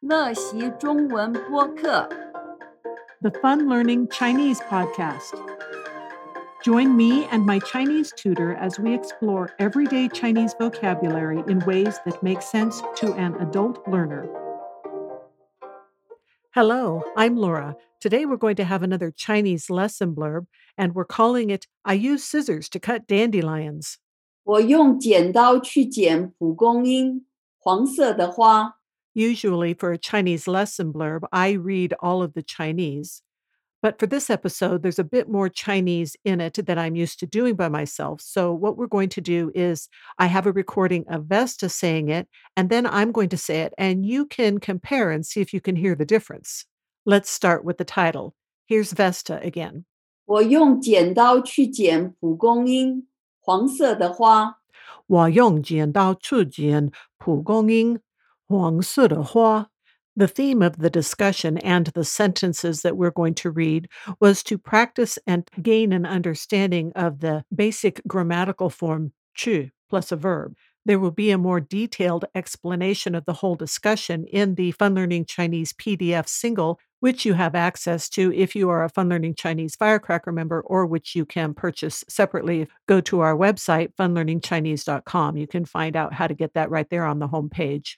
乐习中文播客。 the Fun Learning Chinese podcast. Join me and my Chinese tutor as we explore everyday Chinese vocabulary in ways that make sense to an adult learner. Hello, I'm Laura. Today we're going to have another Chinese lesson blurb, and we're calling it I Use Scissors to Cut Dandelions. 我用剪刀去剪蒲公英，黄色的花。 Usually, for a Chinese lesson blurb, I read all of the Chinese. But for this episode, there's a bit more Chinese in it than I'm used to doing by myself. So, what we're going to do is I have a recording of Vesta saying it, and then I'm going to say it, and you can compare and see if you can hear the difference. Let's start with the title. Here's Vesta again. 我用剪刀去剪蒲公英，黄色的花。我用剪刀去剪蒲公英， Huang The theme of the discussion and the sentences that we're going to read was to practice and gain an understanding of the basic grammatical form qu plus a verb. There will be a more detailed explanation of the whole discussion in the Fun Learning Chinese PDF single, which you have access to if you are a Fun Learning Chinese Firecracker member, or which you can purchase separately. Go to our website, funlearningchinese.com. You can find out how to get that right there on the homepage.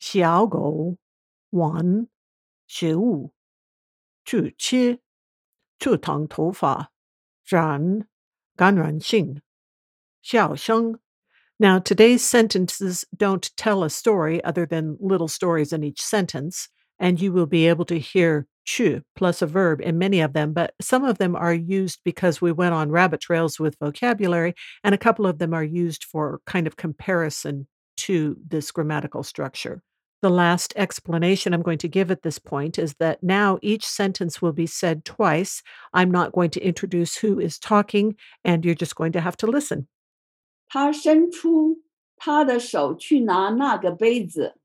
Xiaogo Wan Xiu Chu Qi Chu Tang Tofa Zhan Ganran Xing Xiao Sheng. Now, today's sentences don't tell a story other than little stories in each sentence, and you will be able to hear qu plus a verb in many of them, but some of them are used because we went on rabbit trails with vocabulary, and a couple of them are used for kind of comparison to this grammatical structure. The last explanation I'm going to give at this point is that now each sentence will be said twice. I'm not going to introduce who is talking, and you're just going to have to listen. 他伸出他的手去拿那个杯子。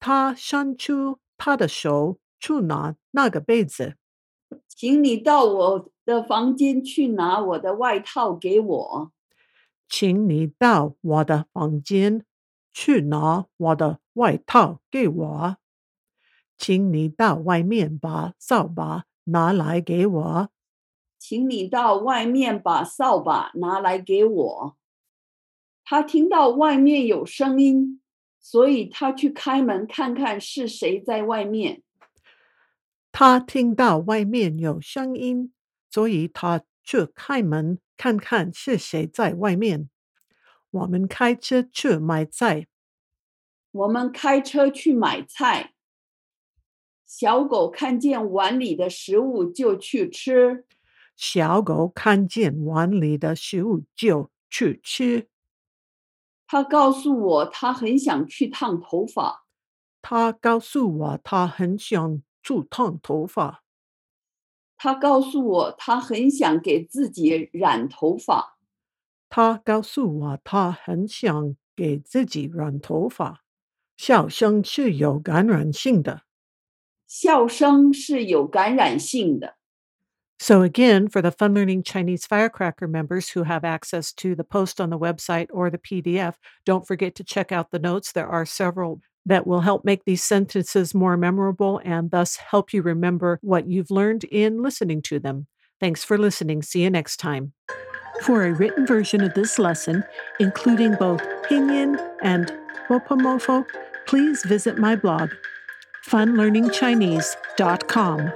他伸出他的手去拿那个杯子。请你到我的房间去拿我的外套给我。请你到我的房间 去拿我的外套给我。请你到外面把扫把拿来给我。请你到外面把扫把拿来给我。他听到外面有声音，所以他去开门看看是谁在外面。他听到外面有声音，所以他去开门看看是谁在外面。我们开车去买菜。我们开车去买菜。小狗看见碗里的食物就去吃。小狗看见碗里的食物就去吃。他告诉我，他很想去烫头发。他告诉我，他很想去烫头发。他告诉我，他很想给自己染头发。他告诉我，他很想给自己染头发。笑声是有感染性的。笑声是有感染性的。 So, again, for the Fun Learning Chinese Firecracker members who have access to the post on the website or the PDF, don't forget to check out the notes. There are several that will help make these sentences more memorable and thus help you remember what you've learned in listening to them. Thanks for listening. See you next time. For a written version of this lesson, including both Pinyin and Bopomofo, please visit my blog, funlearningchinese.com.